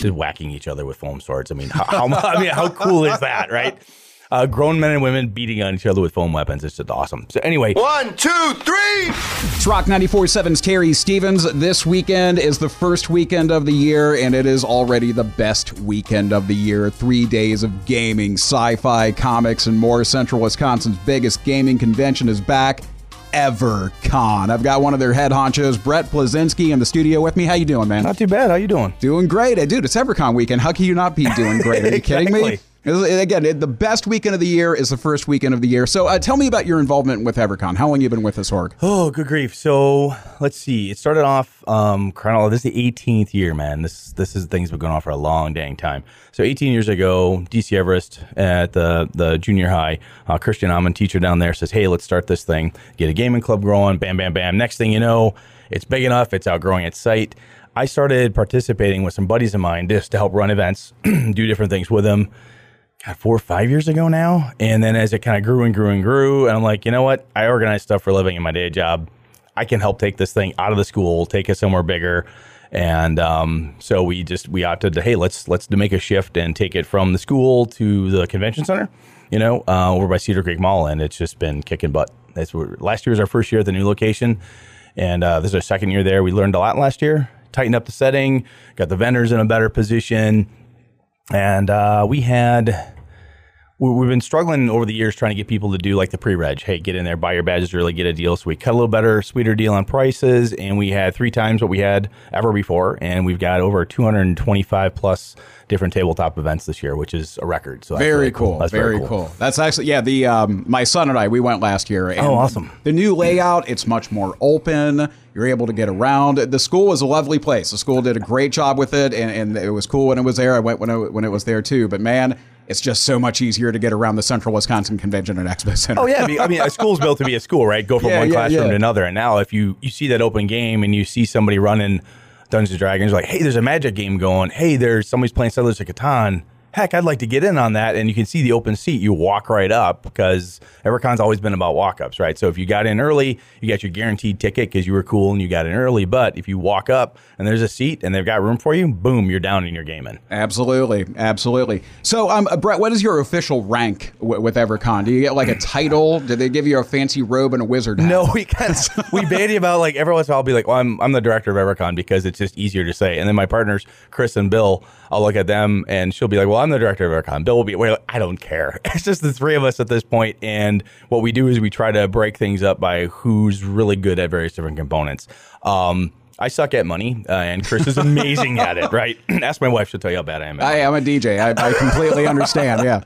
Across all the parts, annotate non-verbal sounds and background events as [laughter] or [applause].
just whacking each other with foam swords. I mean, how, how [laughs] I mean, how cool is that, right? Uh, grown men and women beating on each other with foam weapons. It's just awesome. So anyway, One, two, three. It's Rock 94.7's Terry Stevens. This weekend is the first weekend of the year, and it is already the best weekend of the year. Three days of gaming, sci-fi, comics, and more. Central Wisconsin's biggest gaming convention is back. EverCon. I've got one of their head honchos, Brett Plazinski, in the studio with me. How you doing, man? not too bad. How you doing? Doing great. Hey, dude, it's EverCon weekend. How can you not be doing great? Are you [laughs] kidding me? Again, the best weekend of the year is the first weekend of the year. So uh, tell me about your involvement with EverCon. How long you been with this org? Oh, good grief! So let's see. It started off um. This is the 18th year, man. This this is things been going on for a long dang time. So 18 years ago, DC Everest at the the junior high, uh, Christian Amon, teacher down there, says, "Hey, let's start this thing. Get a gaming club growing. Bam, bam, bam. Next thing you know, it's big enough. It's outgrowing its site." I started participating with some buddies of mine just to help run events, [clears throat] do different things with them. God, four or five years ago now. And then as it kind of grew and grew and grew, and I'm like, you know what? I organize stuff for a living in my day job. I can help take this thing out of the school, take it somewhere bigger. And um, so we just we opted to hey let's let's make a shift and take it from the school to the convention center, you know, uh, over by Cedar Creek Mall, and it's just been kicking butt. That's last year was our first year at the new location, and uh, this is our second year there. We learned a lot last year, tightened up the setting, got the vendors in a better position, and uh, we had we've been struggling over the years trying to get people to do like the pre-reg. Hey, get in there, buy your badges, really get a deal. So we cut a little better, sweeter deal on prices, and we had three times what we had ever before, and we've got over 225 plus different tabletop events this year, which is a record. So Very really cool. That's very, cool. That's actually yeah. The um, my son and I we went last year. And Oh, awesome. The new layout. It's much more open. You're able to get around. The school was a lovely place. The school did a great job with it, and, and it was cool when it was there. I went when it, when it was there too. But man, it's just so much easier to get around the Central Wisconsin Convention and Expo Center. Oh yeah, I mean- I mean, a school's built to be a school, right? Go from Yeah, one yeah, classroom yeah. to another. And now, if you you see that open game and you see somebody running Dungeons and Dragons, like, hey, there's a Magic game going. Hey, there's somebody's playing Settlers of Catan. Heck, I'd like to get in on that. And you can see the open seat. You walk right up because EverCon's always been about walk ups, right? So if you got in early, you got your guaranteed ticket because you were cool and you got in early. But if you walk up and there's a seat and they've got room for you, boom, you're down and you're gaming. Absolutely, absolutely. So, um, Brett, what is your official rank w- with EverCon? Do you get like a title? Did they give you a fancy robe and a wizard hat? No, we kind of, we bandy about like every once in a while I'll be like, well, I'm I'm the director of EverCon because it's just easier to say. And then my partners, Chris and Bill, I'll look at them and she'll be like, well, I'm the director of EverCon. Bill will be, well, I don't care. [laughs] It's just the three of us at this point, and what we do is we try to break things up by who's really good at various different components. Um, I suck at money, uh, and Chris is amazing at it. [laughs] Right? [clears throat] Ask my wife; she'll tell you how bad I am. At I am a DJ. I, I completely understand. Yeah.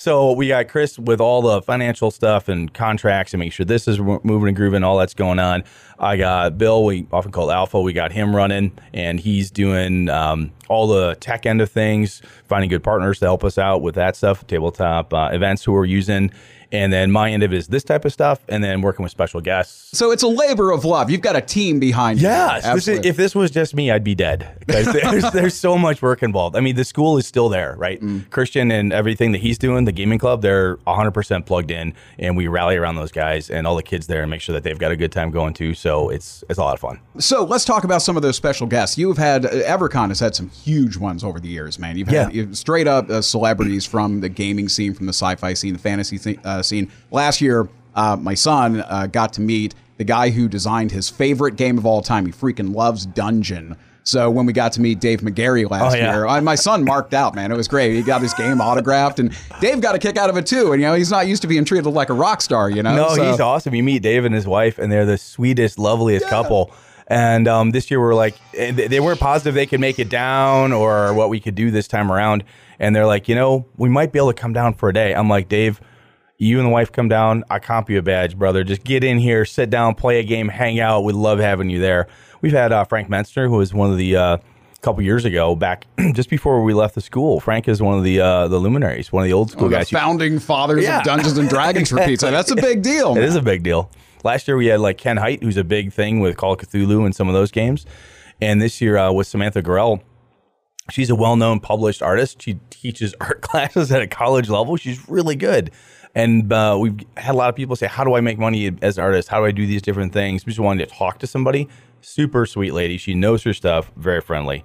So we got Chris with all the financial stuff and contracts and make sure this is moving and grooving, all that's going on. I got Bill, we often call Alpha. We got him running, and he's doing um, all the tech end of things, finding good partners to help us out with that stuff, tabletop uh, events who we're using. And then my end of it is this type of stuff, and then working with special guests. So it's a labor of love. You've got a team behind you. Yes, is, Absolutely. if this was just me, I'd be dead. There's, [laughs] there's so much work involved. I mean, the school is still there, right? Mm. Christian and everything that he's doing, the gaming club, they're 100% plugged in, and we rally around those guys and all the kids there and make sure that they've got a good time going too. So it's it's a lot of fun. So let's talk about some of those special guests. You've had uh, EverCon has had some huge ones over the years, man. You've had Yeah. straight up uh, celebrities from the gaming scene, from the sci-fi scene, the fantasy th- uh, scene. Last year, uh, my son uh, got to meet the guy who designed his favorite game of all time. He freaking loves Dungeon. So when we got to meet Dave Megarry last Oh, yeah. year, uh, my son marked out, man. It was great. He got his game autographed, and Dave got a kick out of it too. And you know, he's not used to being treated like a rock star. You know, No, So- he's awesome. You meet Dave and his wife, and they're the sweetest, loveliest couple. And um, this year, we are like, eh, they weren't positive they could make it down or what we could do this time around. And they're like, you know, we might be able to come down for a day. I'm like, Dave, you and the wife come down. I comp you a badge, brother. Just get in here, sit down, play a game, hang out. We love having you there. We've had uh, Frank Mentzer, who was one of the. Uh, couple years ago, back [clears throat] just before we left the school, Frank is one of the uh, the luminaries, one of the old school the guys. Founding fathers Yeah. of Dungeons and Dragons for pizza. That's a big deal. [laughs] It man. is a big deal. Last year we had like Ken Hite, who's a big thing with Call of Cthulhu and some of those games, and this year uh, with Samantha Gorell. She's a well-known published artist. She teaches art [laughs] classes at a college level. She's really good, and uh, we've had a lot of people say, "How do I make money as an artist? How do I do these different things?" We just wanting to talk to somebody. Super sweet lady. She knows her stuff. Very friendly.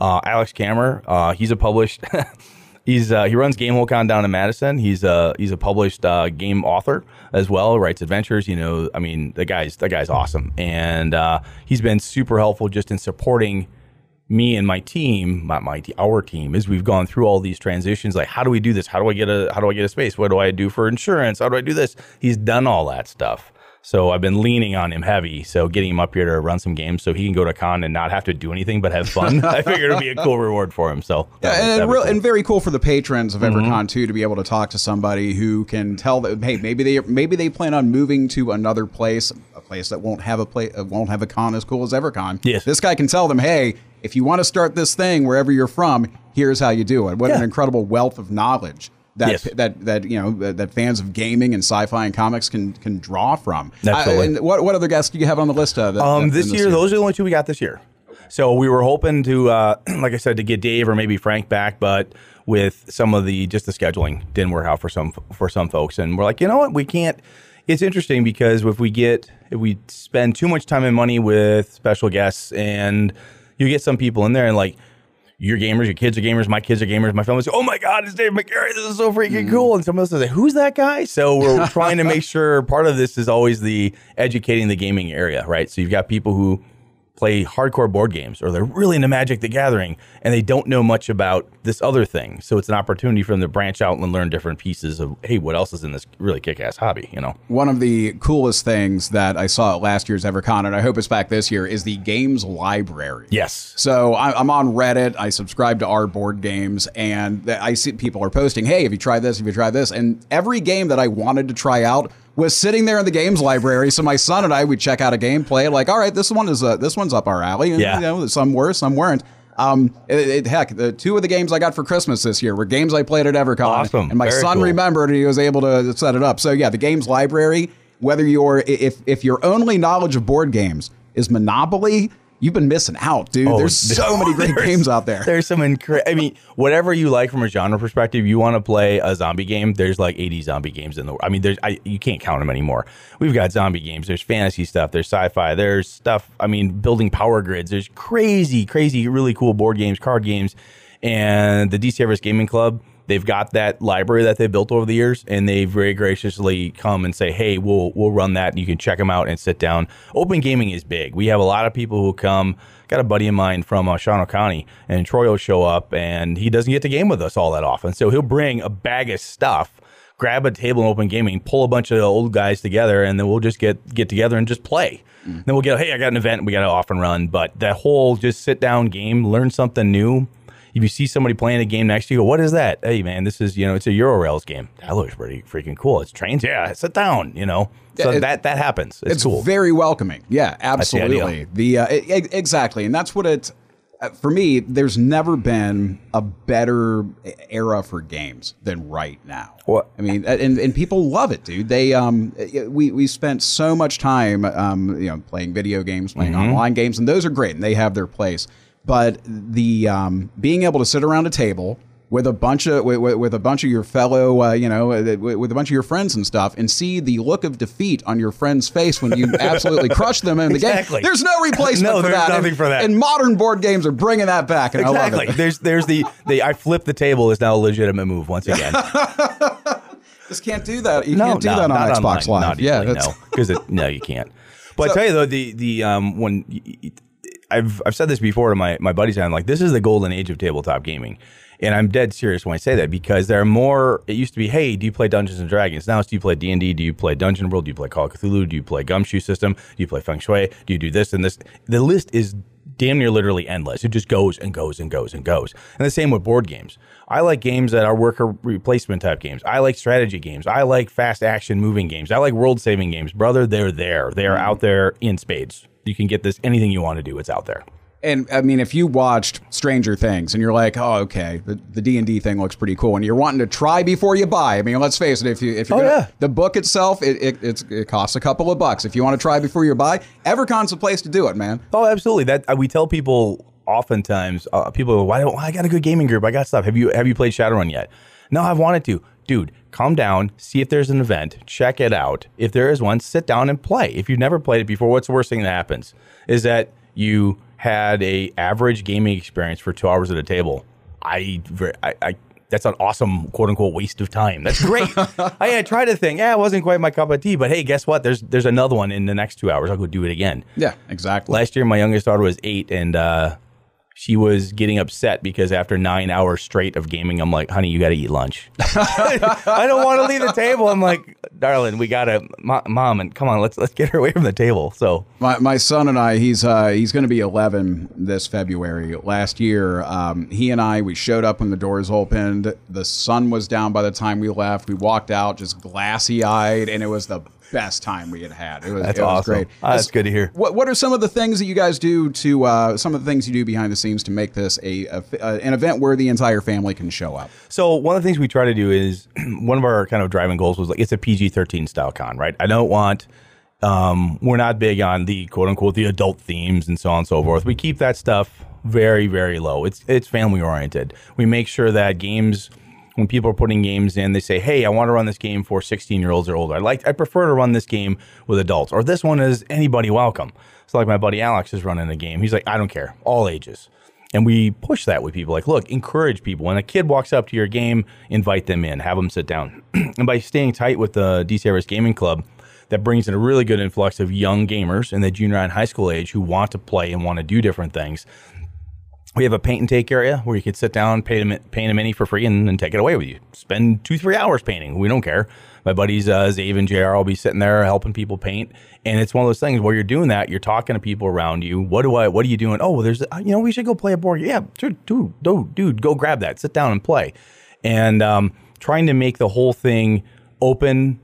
Uh, Alex Kammer, uh, he's a published. [laughs] he's uh, he runs GameholeCon down in Madison. He's a he's a published uh, game author as well. Writes adventures. You know, I mean, the guy's the guy's awesome, and uh, he's been super helpful just in supporting me and my team, not my our team, as we've gone through all these transitions. Like, how do we do this? How do I get a how do I get a space? What do I do for insurance? How do I do this? He's done all that stuff. So I've been leaning on him heavy. So getting him up here to run some games so he can go to con and not have to do anything but have fun. [laughs] I figured it'd be a cool reward for him. So yeah, and, and, real, cool. and, very cool for the patrons of EverCon mm-hmm. too to be able to talk to somebody who can tell that hey maybe they maybe they plan on moving to another place, a place that won't have a play uh, won't have a con as cool as EverCon. Yes, this guy can tell them hey if you want to start this thing wherever you're from, here's how you do it. What yeah. an incredible wealth of knowledge that yes. that that you know that, that, fans of gaming and sci-fi and comics can can draw from. Absolutely. I, and what what other guests do you have on the list? Uh, that, um, this, year, year, those are the only two we got this year. So we were hoping to, uh, [clears throat] like I said, to get Dave or maybe Frank back, but with some of the just the scheduling didn't work out for some for some folks, and we're like, you know what, we can't. It's interesting because if we get if we spend too much time and money with special guests, and you get some people in there and like your gamers, your kids are gamers, my kids are gamers, my family's oh my God, it's Dave Megarry. This is so freaking mm. cool. And someone else says, who's that guy? So we're trying to make [laughs] sure part of this is always the educating the gaming area, right? So you've got people who play hardcore board games or they're really into Magic the Gathering and they don't know much about this other thing. So it's an opportunity for them to branch out and learn different pieces of, hey, what else is in this really kick ass hobby, you know? One of the coolest things that I saw at last year's EverCon, and I hope it's back this year, is the games library. Yes. So I'm on Reddit, I subscribe to our board games, and I see people are posting, hey, have you tried this? Have you tried this? And every game that I wanted to try out was sitting there in the games library. So my son and I would check out a game, play it, like, all right, this one is uh, this one's up our alley. And, yeah. You know, some were, some weren't. Um, it, it, heck, the two of the games I got for Christmas this year were games I played at EverCon. Awesome. And my Very son cool. remembered and he was able to set it up. So yeah, the games library, whether you're if if your only knowledge of board games is Monopoly, you've been missing out, dude. Oh, there's so many great [laughs] games out there. There's some incredible. I mean, whatever you like from a genre perspective, you want to play a zombie game. There's like 80 zombie games in the. World. I mean, there's I, you can't count them anymore. We've got zombie games. There's fantasy stuff. There's sci-fi. There's stuff. I mean, building power grids. There's crazy, crazy, really cool board games, card games, and the DC Everest Gaming Club they've got that library that they built over the years, and they very graciously come and say, "Hey, we'll we'll run that, and you can check them out and sit down." Open gaming is big. We have a lot of people who come. Got a buddy of mine from uh, Shawano County, and Troy will show up, and he doesn't get to game with us all that often, so he'll bring a bag of stuff grab a table in open gaming, pull a bunch of old guys together, and then we'll just get get together and just play. Mm. Then we'll get, hey, I got an event, we got to off and run. But that whole just sit down game, learn something new, if you see somebody playing a game next to you, go, what is that? Hey, man, this is, you know, it's a Euro Eurorails game. That looks pretty freaking cool. It's trains. Yeah, sit down, you know. So it, that that happens. It's, it's cool. very welcoming. Yeah, absolutely. The, the uh, it, exactly, and that's what it. Uh, for me, there's never been a better era for games than right now. What I mean, and, and people love it, dude. They um, we we spent so much time um, you know, playing video games, playing mm-hmm. online games, and those are great, and they have their place but the um, being able to sit around a table with a bunch of with, with a bunch of your fellow uh, you know with, with, a bunch of your friends and stuff and see the look of defeat on your friend's face when you [laughs] absolutely crush them in the exactly. game there's no [laughs] replacement no, for there's that. nothing and, for that. And modern board games are bringing that back and exactly I love it. there's there's the the I flip the table is now a legitimate move once again. [laughs] Just can't do that. You no, can't do no, that on Xbox online. Live. Yeah no. Because no you can't. But so, I tell you though the the um when I've I've said this before to my my buddies. I'm like, this is the golden age of tabletop gaming, and I'm dead serious when I say that because there are more. It used to be, hey, do you play Dungeons and Dragons? Now it's do you play D and D? Do you play Dungeon World? Do you play Call of Cthulhu? Do you play Gumshoe System? Do you play Feng Shui? Do you do this and this? The list is damn near literally endless. It just goes and goes and goes and goes. And the same with board games. I like games that are worker placement type games. I like strategy games. I like fast action moving games. I like world saving games. Brother, they're there. They are mm-hmm. out there in spades you can get this anything you want to do. It's out there. And I mean, if you watched Stranger Things and you're like, oh, okay, the the D and D thing looks pretty cool, and you're wanting to try before you buy. I mean, let's face it, if you if you oh, yeah. the book itself, it, it, it costs a couple of bucks. If you want to try before you buy, EverCon's the place to do it, man. Oh, absolutely. That uh, we tell people oftentimes. Uh, people, go, why don't why I got a good gaming group? I got stuff. Have you have you played Shadowrun yet? No, I've wanted to dude, calm down, see if there's an event, check it out. If there is one, sit down and play. If you've never played it before, what's the worst thing that happens? Is that you had a average gaming experience for two hours at a table, I, I, I that's an awesome quote unquote waste of time. That's great. [laughs] I, I tried a thing. Yeah, it wasn't quite my cup of tea, but hey, guess what? There's there's another one in the next two hours. I'll go do it again. Yeah, exactly. Last year, my youngest daughter was eight, and uh, she was getting upset because after nine hours straight of gaming, I'm like, honey, you got to eat lunch. [laughs] I don't want to leave the table. I'm like, darling, we got to, mom, and come on, let's let's get her away from the table. So my, my son and I, he's uh, he's going to be 11 this February. Last year, um, he and I, we showed up when the doors opened. The sun was down by the time we left. We walked out just glassy eyed, and it was the best time we had had. It was, that's it was awesome. great. Oh, that's good to hear. What What are some of the things that you guys do to uh, some of the things you do behind the scenes to make this a, a, a, an event where the entire family can show up? So one of the things we try to do is [clears throat] one of our kind of driving goals was like it's a PG thirteen style con, right? I don't want. Um, we're not big on the quote unquote the adult themes and so on and so forth. We keep that stuff very very low. It's it's family oriented. We make sure that games when people are putting games in, they say, "Hey, I want to run this game for 16 year olds or older. I like, I prefer to run this game with adults, or this one is anybody welcome." So, like my buddy Alex is running a game. He's like, "I don't care, all ages." And we push that with people. Like, look, encourage people. When a kid walks up to your game, invite them in, have them sit down. [clears throat] and by staying tight with the DC Everest Gaming Club, that brings in a really good influx of young gamers in the junior and high school age who want to play and want to do different things we have a paint and take area where you could sit down, paint a, paint a mini for free, and, and, take it away with you. Spend two, three hours painting. We don't care. My buddies, uh, Zave and JR, will be sitting there helping people paint. And it's one of those things where you're doing that, you're talking to people around you. What do I, what are you doing? Oh, well, there's, uh, you know, we should go play a board. Yeah, dude, dude, dude, dude go grab that. Sit down and play. And um, trying to make the whole thing open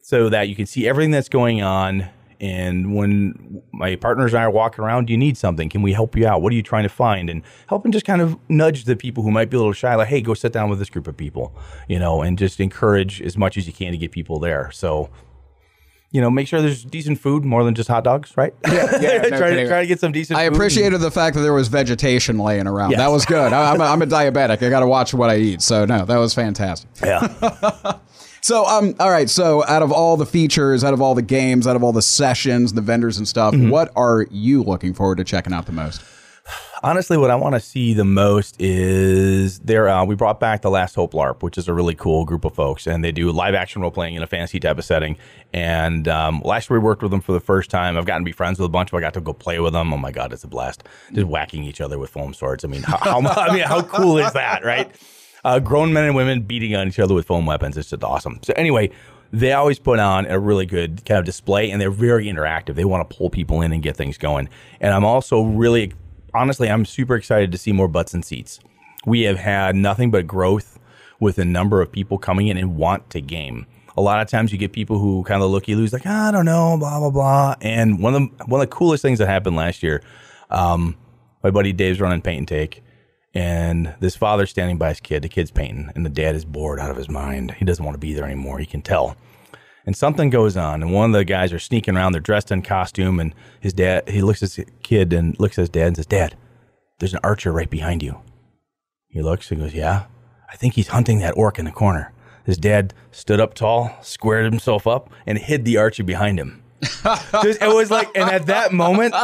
so that you can see everything that's going on and when my partners and I are walking around, do you need something? Can we help you out? What are you trying to find? And helping just kind of nudge the people who might be a little shy, like, hey, go sit down with this group of people, you know, and just encourage as much as you can to get people there. So, you know, make sure there's decent food more than just hot dogs, right? Yeah, yeah. [laughs] No try, to, try to get some decent. I appreciated the fact that there was vegetation laying around. Yes. That was good. I, am a, I'm a diabetic. I got to watch what I eat. So no, that was fantastic. Yeah. [laughs] So, um, all right. So, out of all the features, out of all the games, out of all the sessions, the vendors and stuff, mm-hmm. what are you looking forward to checking out the most? Honestly, what I want to see the most is there. Uh, we brought back the Last Hope LARP, which is a really cool group of folks, and they do live action role playing in a fantasy type of setting. And um, last year we worked with them for the first time. I've gotten to be friends with a bunch. Of, I got to go play with them. Oh my god, it's a blast! Just whacking each other with foam swords. I mean, how, how [laughs] I mean, how cool is that, right? Uh, grown men and women beating on each other with foam weapons. It's just awesome. So anyway, they always put on a really good kind of display, and they're very interactive. They want to pull people in and get things going. And I'm also really, honestly, I'm super excited to see more butts and seats. We have had nothing but growth with the number of people coming in and want to game. A lot of times you get people who kind of look you lose like I don't know blah blah blah. And one of the one of the coolest things that happened last year, um, my buddy Dave's running paint and take and this father's standing by his kid. The kid's painting, and the dad is bored out of his mind. He doesn't want to be there anymore. He can tell. And something goes on, and one of the guys are sneaking around. They're dressed in costume, and his dad. He looks at his kid and looks at his dad and says, "Dad, there's an archer right behind you." He looks and goes, "Yeah, I think he's hunting that orc in the corner." His dad stood up tall, squared himself up, and hid the archer behind him. [laughs] Just, it was like, and at that moment,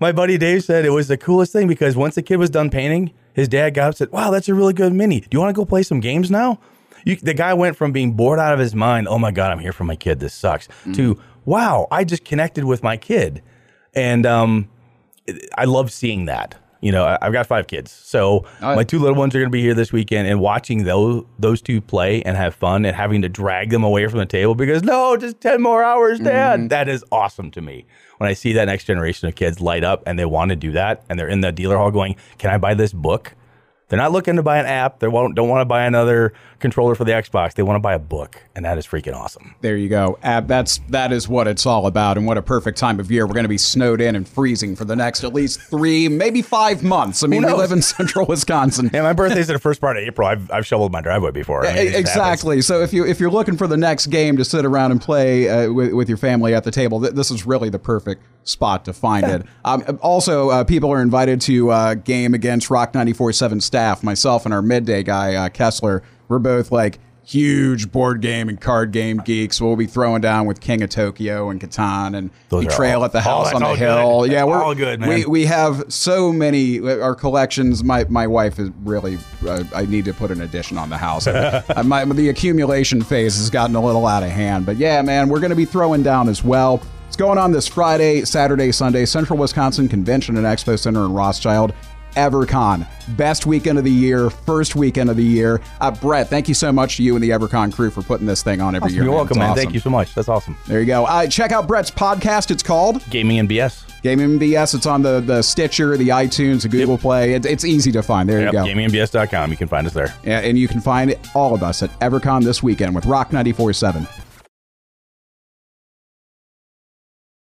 my buddy Dave said it was the coolest thing because once the kid was done painting, his dad got up and said, Wow, that's a really good mini. Do you want to go play some games now? You, the guy went from being bored out of his mind, oh my God, I'm here for my kid, this sucks, mm-hmm. to wow, I just connected with my kid. And um, I love seeing that. You know, I've got five kids, so oh, my two little ones are going to be here this weekend, and watching those those two play and have fun, and having to drag them away from the table because no, just ten more hours, Dad. Mm-hmm. That is awesome to me when I see that next generation of kids light up and they want to do that and they're in the dealer hall going, Can I buy this book? They're not looking to buy an app. They don't want to buy another controller for the Xbox. They want to buy a book, and that is freaking awesome. There you go. That's that is what it's all about, and what a perfect time of year. We're going to be snowed in and freezing for the next at least three, maybe five months. I mean, we live in central Wisconsin. Yeah, my birthday's in the first part of April. I've, I've shoveled my driveway before. I mean, exactly. So if you if you're looking for the next game to sit around and play uh, with, with your family at the table, th- this is really the perfect spot to find it. Um, also, uh, people are invited to uh, game against Rock 94.7 staff. Myself and our midday guy, uh, Kessler, we're both like, huge board game and card game geeks. We'll be throwing down with King of Tokyo and Catan and Those Betrayal all- at the oh, House on the Hill. good. Yeah, we're all good, man. We we have so many our collections. My my wife is really. Uh, I need to put an addition on the house. [laughs] Uh, my, the accumulation phase has gotten a little out of hand, but yeah, man, we're going to be throwing down as well. It's going on this Friday, Saturday, Sunday, Central Wisconsin Convention and Expo Center in Rothschild. EverCon, best weekend of the year, first weekend of the year. Uh, Brett, thank you so much to you and the EverCon crew for putting this thing on every year. You're man. welcome, man. awesome. Thank you so much. That's awesome. There you go. Uh, check out Brett's podcast. It's called Gaming and BS. Gaming BS. It's on the, the Stitcher, the iTunes, the Google Play. It, it's easy to find. There Yep, you go. gamingandbs.com. You can find us there. Yeah, and you can find all of us at EverCon this weekend with Rock 94.7.